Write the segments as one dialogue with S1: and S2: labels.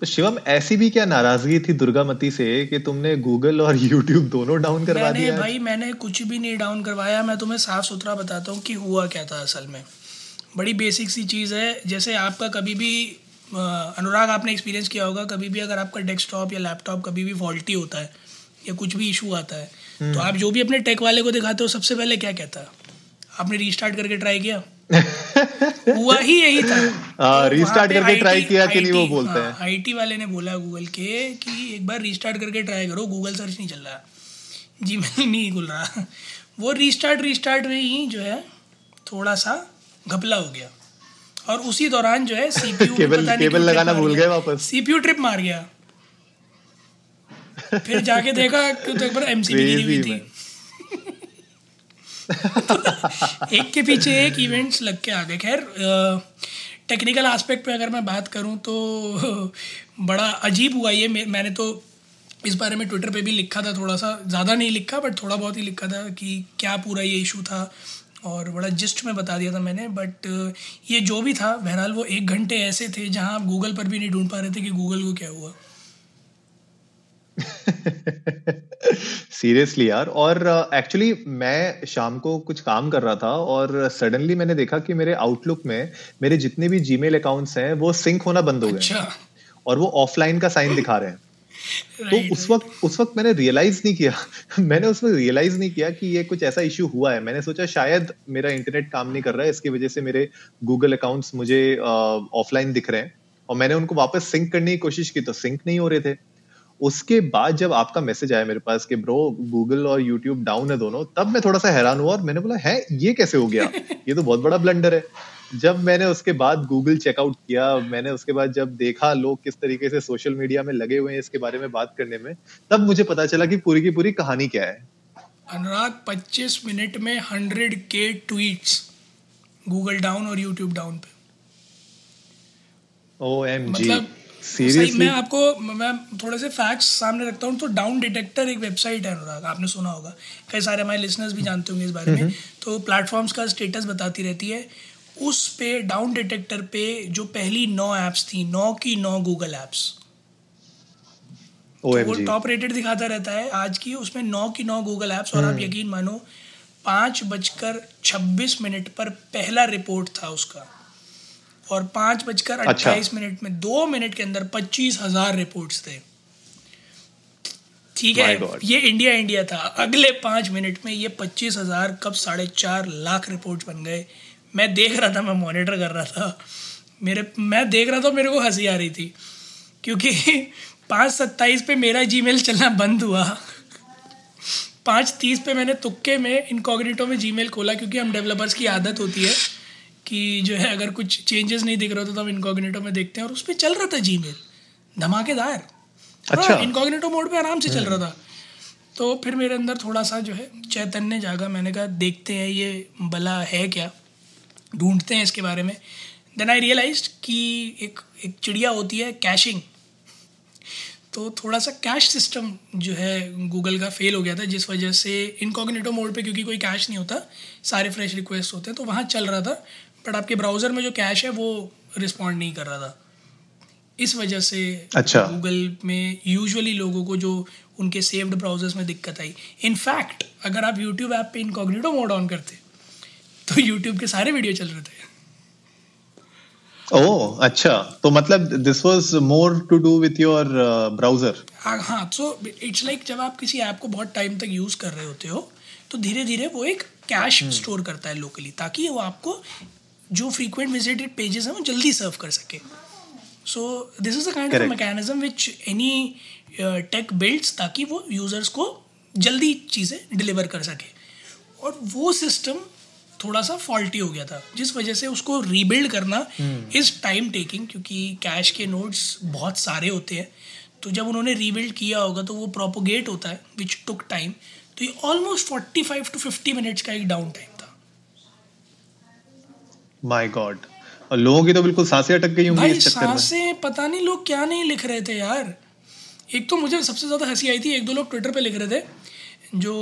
S1: तो शिवम ऐसी भी क्या नाराज़गी थी दुर्गामती से कि तुमने गूगल और यूट्यूब दोनों डाउन करवा
S2: मैंने
S1: दिया?
S2: भाई मैंने कुछ भी नहीं डाउन करवाया। मैं तुम्हें साफ़ सुथरा बताता हूँ कि हुआ क्या था असल में। बड़ी बेसिक सी चीज़ है। जैसे आपका कभी भी अनुराग आपने एक्सपीरियंस किया होगा कभी भी अगर आपका डेस्कटॉप या लैपटॉप कभी भी फॉल्टी होता है या कुछ भी इशू आता है तो आप जो भी अपने टेक वाले को दिखाते हो सबसे पहले क्या कहता है? आपने रीस्टार्ट करके ट्राई किया? हुआ ही यही था।
S1: हाँ,
S2: तो
S1: करके
S2: IT
S1: किया कि नहीं वो बोलते
S2: हाँ,
S1: हैं।
S2: आईटी वाले ने बोला गूगल के कि एक बार रीस्टार्ट करके ट्राई करो गूगल सर्च नहीं चल रहा। जीमेल नहीं खुल रहा। वो रीस्टार्ट रीस्टार्ट में ही जो है थोड़ा सा घपला हो गया। और उसी दौरान जो है सीपीयू
S1: केबल- केबल लगाना भूल गए वापस।
S2: सीपीयू ट्रिप मार गया। फिर जाके देखा तो एक बार एमसीबी गिरी हुई थी। एक के पीछे एक इवेंट्स लग के आ गए। खैर टेक्निकल एस्पेक्ट पे अगर मैं बात करूँ तो बड़ा अजीब हुआ ये। मैंने तो इस बारे में ट्विटर पे भी लिखा था थोड़ा सा। ज़्यादा नहीं लिखा बट थोड़ा बहुत ही लिखा था कि क्या पूरा ये इशू था और बड़ा जिस्ट में बता दिया था मैंने। बट ये जो भी था, बहरहाल वो एक घंटे ऐसे थे जहाँ आप गूगल पर भी नहीं ढूंढ पा रहे थे कि गूगल को क्या हुआ।
S1: सीरियसली यार। और एक्चुअली uh, मैं शाम को कुछ काम कर रहा था और सडनली मैंने देखा कि मेरे आउटलुक में मेरे जितने भी जीमेल अकाउंट्स हैं वो सिंक होना बंद हो गए
S2: अच्छा।
S1: और वो ऑफलाइन का साइन दिखा रहे हैं। तो उस वक्त उस वक्त मैंने रियलाइज़ नहीं किया। मैंने उस वक्त रियलाइज़ नहीं किया कि ये कुछ ऐसा इश्यू हुआ है। मैंने सोचा शायद मेरा इंटरनेट काम नहीं कर रहा है इसकी वजह से मेरे गूगल अकाउंट्स मुझे ऑफलाइन दिख रहे हैं। और मैंने उनको वापस सिंक करने की कोशिश की तो सिंक नहीं हो रहे थे। उसके बाद जब आपका मैसेज आया मेरे पास कि ब्रो गूगल और यूट्यूब डाउन है दोनों तब मैं थोड़ा सा हैरान हुआ और मैंने बोला है ये कैसे हो गया? ये तो बहुत बड़ा ब्लंडर है। जब मैंने उसके बाद गूगल चेकआउट किया मैंने उसके बाद जब देखा लोग किस तरीके से सोशल मीडिया में लगे हुए हैं इसके बारे में बात करने में तब मुझे पता चला कि पूरी की पूरी कहानी क्या है।
S2: अनुराग 25 मिनट में 100 के ट्वीट्स गूगल डाउन और यूट्यूब डाउन पे।
S1: ओ एम जी
S2: मतलब
S1: सीरियसली
S2: मैं आपको मैं थोड़े से फैक्ट्स सामने रखता हूँ तो डाउन डिटेक्टर एक वेबसाइट है अनुराग आपने सुना होगा। कई सारे हमारे लिसनर्स भी जानते होंगे इस बारे में। तो प्लेटफॉर्म्स का स्टेटस बताती रहती है उस पे डाउन डिटेक्टर पे जो पहली नौ ऐप्स थी नौ की नौ गूगल ऐप्स तो वो टॉप रेटेड दिखाता रहता है आज की उसमें नौ की नौ गूगल ऐप्स और आप यकीन मानो पाँच बजकर छब्बीस मिनट पर पहला रिपोर्ट था उसका। और पाँच बजकर
S1: अच्छा।
S2: अट्ठाईस मिनट में दो मिनट के अंदर पच्चीस हज़ार रिपोर्ट्स थे। ठीक है ये इंडिया इंडिया था। अगले पाँच मिनट में ये पच्चीस हज़ार कब साढ़े चार लाख रिपोर्ट बन गए। मैं देख रहा था मैं मॉनिटर कर रहा था। मेरे मैं देख रहा था मेरे को हँसी आ रही थी। क्योंकि पाँच सत्ताईस पे मेरा जीमेल चलना बंद हुआ। पाँच तीस पे मैंने तुक्के में इनकॉग्निटो में जीमेल खोला क्योंकि हम डेवलपर्स की आदत होती है। कि जो है अगर कुछ चेंजेस नहीं दिख रहा होते तो हम इनकॉग्निटो में देखते हैं और उस पर चल रहा था जी मेल धमाकेदार
S1: अच्छा।
S2: इनकॉग्निटो मोड पे आराम से चल रहा था। तो फिर मेरे अंदर थोड़ा सा जो है चैतन्य जागा। मैंने कहा देखते हैं ये भला है क्या? ढूंढते हैं इसके बारे में। देन आई रियलाइज़ कि एक एक चिड़िया होती है कैशिंग तो थोड़ा सा कैश सिस्टम जो है गूगल का फेल हो गया था जिस वजह से इनकॉग्निटो मोड पे क्योंकि कोई कैश नहीं होता सारे फ्रेश रिक्वेस्ट होते हैं तो वहाँ चल रहा था। बट आपके ब्राउज़र में जो कैश है वो रिस्पॉन्ड नहीं कर रहा था। इस वजह से
S1: अच्छा।
S2: गूगल में यूजुअली लोगों को जो उनके सेव्ड ब्राउजर्स में दिक्कत आई। इनफैक्ट अगर आप यूट्यूब ऐप पे इनकॉग्निटो मोड ऑन करते तो यूट्यूब के सारे वीडियो चल रहे थे।
S1: ओह अच्छा। तो मतलब this was more to do with your browser
S2: हाँ सो इट्स लाइक जब आप किसी ऐप को बहुत टाइम तक यूज़ कर रहे होते हो तो धीरे धीरे वो एक कैश स्टोर करता है लोकली ताकि वो आपको जो फ्रीक्वेंट विजिटेड पेजेस हैं वो जल्दी सर्व कर सके। So this is a kind of. Mechanism which any tech builds ताकि वो यूज़र्स को जल्दी चीज़ें डिलीवर कर सके। और वो सिस्टम थोड़ा सा फॉल्टी हो गया था जिस वजह से उसको रीबिल्ड करना इज़ टाइम टेकिंग क्योंकि कैश के नोट्स बहुत सारे होते हैं। तो जब उन्होंने रीबिल्ड किया होगा तो वो प्रोपोगेट होता है विच टुक टाइम तो ये almost forty five to fifty minutes का एक डाउन टाइम
S1: माय गॉड और लोगों की तो बिल्कुल साँसें अटक गई होंगी इस चक्कर में।
S2: साँसें पता नहीं लोग क्या नहीं लिख रहे थे यार। एक तो मुझे सबसे ज़्यादा हँसी आई थी एक दो लोग ट्विटर पे लिख रहे थे जो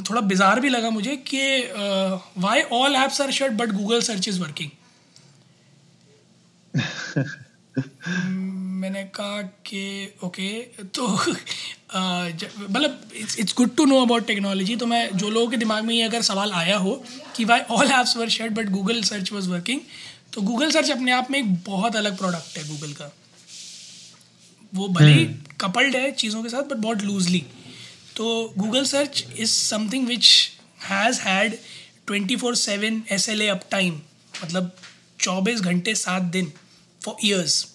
S2: थोड़ा बिजार भी लगा मुझे कि why all apps are shut but Google search is working मैंने कहा कि ओके तो मतलब it's it's good to know about technology तो मैं जो लोगों के दिमाग में ये अगर सवाल आया हो कि why all apps were shut but Google search was working तो गूगल सर्च अपने आप में एक बहुत अलग प्रोडक्ट है गूगल का। वो भले ही कपल्ड है चीज़ों के साथ बट बहुत लूजली तो Google search is something which has had twenty four seven S L A up time मतलब चौबीस घंटे सात दिन फॉर ईयर्स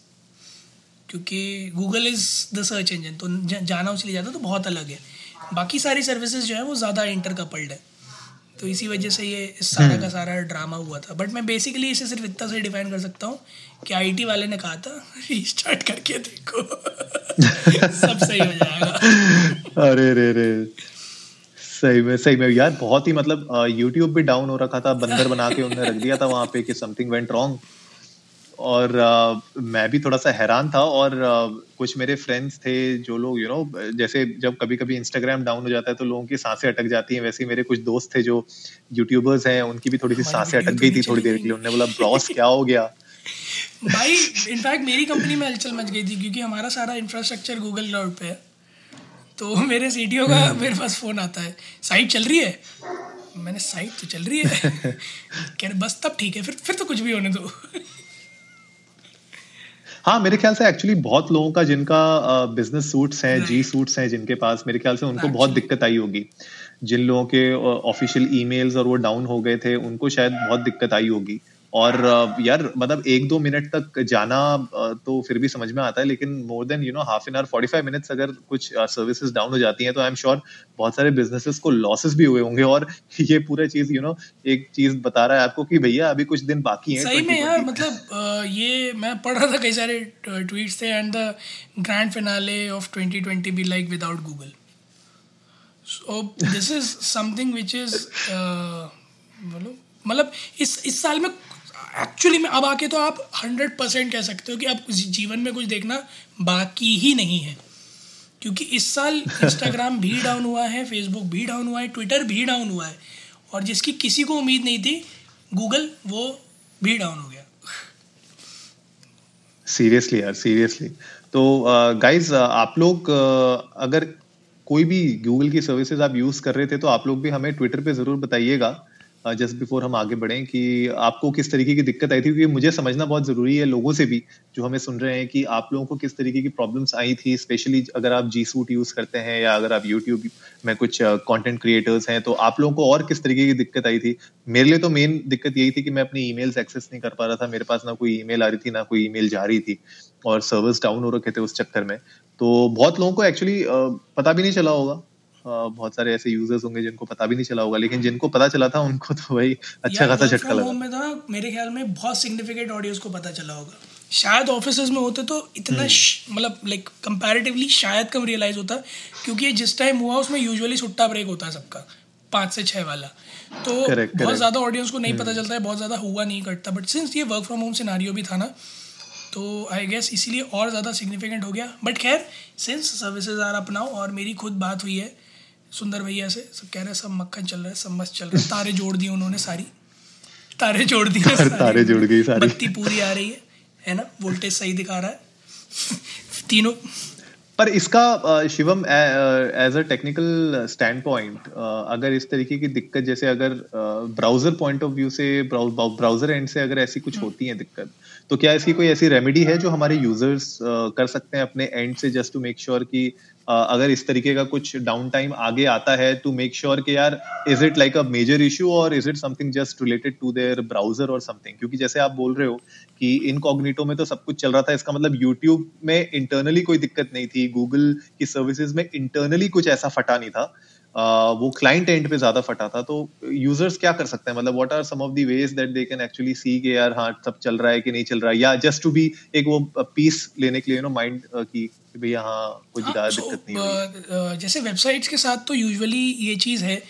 S2: क्योंकि Google is the search engine तो जाना उसके लिए जाता तो बहुत अलग है। बाकी सारी सर्विसेज़ जो है वो ज़्यादा इंटर कपल्ड है। तो इसी वजह से ये इस सारा का सारा ड्रामा हुआ था। बट मैं बेसिकली इसे सिर्फ़ इतना से डिफाइन कर सकता हूँ कि आईटी वाले ने कहा था रीस्टार्ट करके देखो। सब सही हो जाएगा।
S1: अरे रे रे सही में सही में। यार बहुत ही मतलब यूट्यूब भी डाउन हो रखा था बंदर बना के उन्होंने रख दिया था वहाँ पे कि समथिंग वेंट रॉन्ग और अ, मैं भी थोड़ा सा हैरान था और अ, कुछ मेरे फ्रेंड्स थे जो लोग यू नो जैसे जब कभी कभी इंस्टाग्राम डाउन हो जाता है तो लोगों की साँसें अटक जाती हैं। वैसे ही मेरे कुछ दोस्त थे जो यूट्यूबर्स हैं उनकी भी थोड़ी सी साँसें अटक
S2: तो
S1: गई थी थोड़ी देर के लिए। उन्होंने बोला ब्रॉस क्या हो गया?
S2: भाई इनफैक्ट मेरी कंपनी में हलचल मच गई थी क्योंकि हमारा सारा इंफ्रास्ट्रक्चर गूगल क्लाउड पे है। तो मेरे सी का मेरे पास फ़ोन आता है। साइट चल रही है? मैंने साइट तो चल रही है। कह रहे बस तब ठीक है फिर फिर तो कुछ भी होने दो।
S1: हाँ मेरे ख्याल से एक्चुअली बहुत लोगों का जिनका बिज़नेस सूट्स हैं जी सूट्स हैं जिनके पास मेरे ख्याल से उनको बहुत दिक्कत आई होगी। जिन लोगों के ऑफिशियल ईमेल्स और वो डाउन हो गए थे उनको शायद बहुत दिक्कत आई होगी। और यार मतलब एक दो मिनट तक जाना तो फिर भी समझ में आता है लेकिन more than you know half an hour forty five minutes अगर कुछ सर्विसेज़ डाउन हो जाती हैं तो आई एम श्योर बहुत सारे बिजनेसेस को लॉसेस भी हुए होंगे। और ये पूरा चीज़ यू नो एक चीज़ बता रहा है आपको कि भैया अभी कुछ दिन बाकी हैं
S2: सही में
S1: 2020
S2: यार मतलब ये मैं पढ़ रहा था कई सारे ट्वीट्स थे and the grand finale of 2020 be like without Google so this is something which is मतलब इस इस साल में एक्चुअली में अब आके तो आप हंड्रेड परसेंट कह सकते हो कि अब जीवन में कुछ देखना बाकी ही नहीं है। क्योंकि इस साल इंस्टाग्राम भी डाउन हुआ है फेसबुक भी डाउन हुआ है ट्विटर भी डाउन हुआ है। और जिसकी किसी को उम्मीद नहीं थी गूगल वो भी डाउन हो गया।
S1: सीरियसली यार सीरियसली तो गाइज़ आप लोग uh, अगर कोई भी गूगल की सर्विसेज़ आप यूज़ कर रहे थे तो आप लोग भी हमें ट्विटर पे ज़रूर बताइएगा। जस्ट बिफोर हम आगे बढ़ें कि आपको किस तरीके की दिक्कत आई थी? क्योंकि मुझे समझना बहुत ज़रूरी है लोगों से भी जो हमें सुन रहे हैं कि आप लोगों को किस तरीके की प्रॉब्लम्स आई थी स्पेशली अगर आप जी सूट यूज़ करते हैं या अगर आप यूट्यूब में कुछ कंटेंट क्रिएटर्स हैं तो आप लोगों को और किस तरीके की दिक्कत आई थी? मेरे लिए तो मेन दिक्कत यही थी कि मैं अपनी ईमेल्स एक्सेस नहीं कर पा रहा था। मेरे पास ना कोई ईमेल आ रही थी, ना कोई ईमेल जा रही थी और सर्वर्स डाउन हो रखे थे उस चक्कर में। तो बहुत लोगों को एक्चुअली पता भी नहीं चला होगा। बहुत सारे ऐसे यूज़र्स होंगे जिनको पता भी नहीं चला होगा लेकिन जिनको पता चला था उनको तो भाई अच्छा खासा झटका लगा।
S2: में ना मेरे ख्याल में बहुत सिग्निफिकेंट ऑडियंस को पता चला होगा। शायद ऑफ़िस में होते तो इतना मतलब लाइक कंपैरेटिवली शायद कम रियलाइज़ होता क्योंकि ये जिस टाइम हुआ उसमें यूजुअली सुट्टा ब्रेक होता है सबका पाँच से छः वाला। तो
S1: Correct,
S2: बहुत ज़्यादा ऑडियंस को नहीं पता चलता है बहुत ज़्यादा हुआ नहीं करता बट सिंस ये वर्क फ्रॉम होम सिनारियो भी था ना तो आई गेस इसीलिए और ज़्यादा सिग्निफिकेंट हो गया। बट खैर सिंस सर्विसेज़ आर अपनाओ और मेरी खुद बात हुई है सुंदर भैया से सब कह रहे हैं सब मक्खन चल रहा है सब मस्त चल रहा है। तारे जोड़ दिए उन्होंने सारी। तारे जोड़ दिए
S1: तारे- तारे जुड़ गई सारी।
S2: बत्ती पूरी आ रही है है ना? वोल्टेज सही दिखा रहा है। तीनों।
S1: पर इसका Shivam as a technical stand point अगर इस तरीके की दिक्कत जैसे अगर ब्राउज़र पॉइंट ऑफ़ व्यू से ब्राउज़र एंड से अगर ऐसी कुछ होती है दिक्कत तो क्या इसकी कोई ऐसी रेमेडी है जो हमारे यूज़र्स कर सकते हैं अपने एंड से जस्ट टू मेक श्योर कि अगर इस तरीके का कुछ डाउन टाइम आगे आता है टू मेक श्योर कि यार is it like a major issue और is it something just related to their browser और समथिंग क्योंकि जैसे आप बोल रहे हो कि इन इनकॉग्निटो में तो सब कुछ चल रहा था, इसका मतलब यूट्यूब में इंटरनली कोई दिक्कत नहीं थी गूगल की सर्विसेज़ में इंटरनली कुछ ऐसा फटा नहीं था। वो क्लाइंट एंड पे ज़्यादा फटा था। तो यूज़र्स क्या कर सकते हैं? मतलब what are some of the ways that they can actually see के यार हाँ सब चल रहा है कि नहीं चल रहा है? या जस्ट टू बी एक वो पीस लेने के लिए नो माइंड की भैया हाँ कुछ हाँ, ज़्यादा दिक्कत नहीं
S2: हुई जैसे वेबसाइट्स के साथ तो यूजुअली ये चीज़ है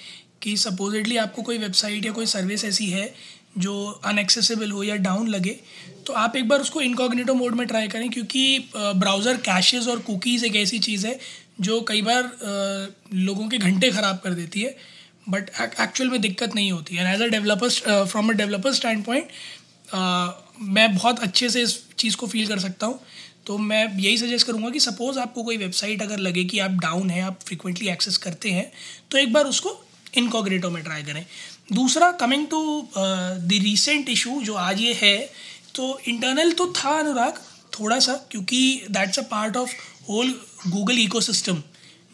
S2: कि सपोजिटली आपको कोई वेबसाइट या कोई सर्विस ऐसी है जो अनएक्सेसिबल हो या डाउन लगे तो आप एक बार उसको इनकॉग्निटो मोड में ट्राई करें क्योंकि ब्राउज़र कैशेज और कुकीज़ एक ऐसी चीज़ है जो कई बार लोगों के घंटे ख़राब कर देती है बट एक्चुअल में दिक्कत नहीं होती। है as a developers from a developer standpoint मैं बहुत अच्छे से इस चीज़ को फील कर सकता हूँ। तो मैं यही सजेस्ट करूँगा कि सपोज़ आपको कोई वेबसाइट अगर लगे कि आप डाउन है आप फ्रिक्वेंटली एक्सेस करते हैं तो एक बार उसको इनकॉग्रेटो में ट्राई करें। दूसरा coming to the recent issue जो आज ये है तो इंटरनल तो था अनुराग थोड़ा सा क्योंकि that's a part of whole Google ecosystem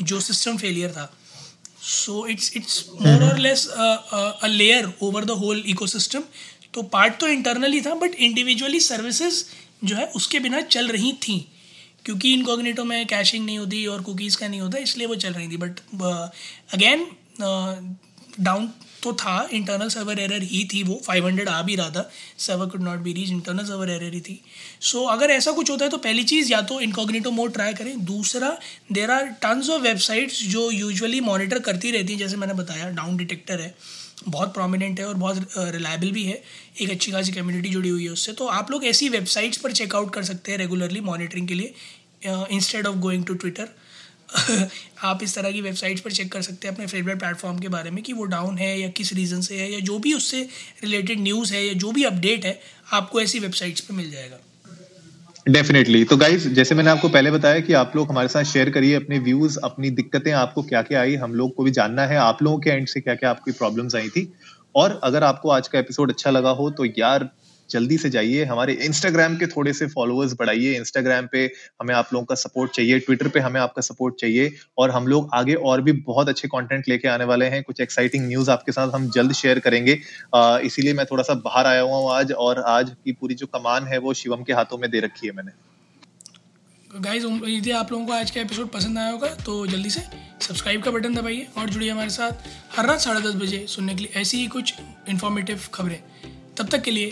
S2: जो सिस्टम फेलियर था। सो इट्स इट्स मोर और less a layer over the whole ecosystem तो पार्ट तो इंटरनली था बट इंडिविजुअली सर्विसेज़ जो है उसके बिना चल रही थी। क्योंकि इनकॉग्नेटो में कैशिंग नहीं होती और कुकीज़ का नहीं होता इसलिए वो चल रही थी। बट अगेन डाउन तो था इंटरनल सर्वर एरर ही थी वो 500 आ भी रहा था। Server could not be reach internal server error ही थी। सो so, अगर ऐसा कुछ होता है तो पहली चीज़ या तो इनकॉग्निटो मोड ट्राई करें। दूसरा there are tons of websites जो यूजुअली मॉनिटर करती रहती हैं जैसे मैंने बताया डाउन डिटेक्टर है। बहुत प्रोमिनेंट है और बहुत रिलायबल भी है, एक अच्छी खासी कम्युनिटी जुड़ी हुई है उससे। तो आप लोग ऐसी वेबसाइट्स पर चेकआउट कर सकते हैं रेगुलरली मॉनिटरिंग के लिए instead of going to Twitter आप इस तरह की वेबसाइट्स पर चेक कर सकते हैं अपने फेवरेट प्लेटफॉर्म के बारे में कि वो डाउन है या किस रीज़न से है या जो भी उससे रिलेटेड न्यूज़ है या जो भी अपडेट है, आपको ऐसी वेबसाइट्स पर मिल जाएगा।
S1: डेफिनेटली तो गाइज़ जैसे मैंने आपको पहले बताया कि आप लोग हमारे साथ शेयर करिए अपने व्यूज़ अपनी दिक्कतें, आपको क्या क्या आई, हम लोग को भी जानना है, आप लोगों के एंड से क्या क्या आपकी प्रॉब्लम्स आई थी। और अगर आपको आज का एपिसोड अच्छा लगा हो तो यार जल्दी से जाइए, हमारे इंस्टाग्राम के थोड़े से फॉलोअर्स बढ़ाइए इंस्टाग्राम पे हमें आप लोगों का सपोर्ट चाहिए ट्विटर पे हमें आपका सपोर्ट चाहिए और हम लोग आगे और भी बहुत अच्छे कंटेंट लेके आने वाले हैं। कुछ एक्साइटिंग न्यूज़ आपके साथ हम जल्द शेयर करेंगे। इसीलिए मैं थोड़ा सा बाहर आया हुआ हूँ आज और आज की पूरी जो कमान है वो शिवम के हाथों में दे रखी है मैंने।
S2: गाइज़ यदि आप लोगों को आज का एपिसोड पसंद आया होगा तो जल्दी से सब्सक्राइब का बटन दबाइए और जुड़िए हमारे साथ। हर रात साढ़े दस बजे सुनने के लिए ऐसी ही कुछ इन्फॉर्मेटिव खबरें। तब तक के लिए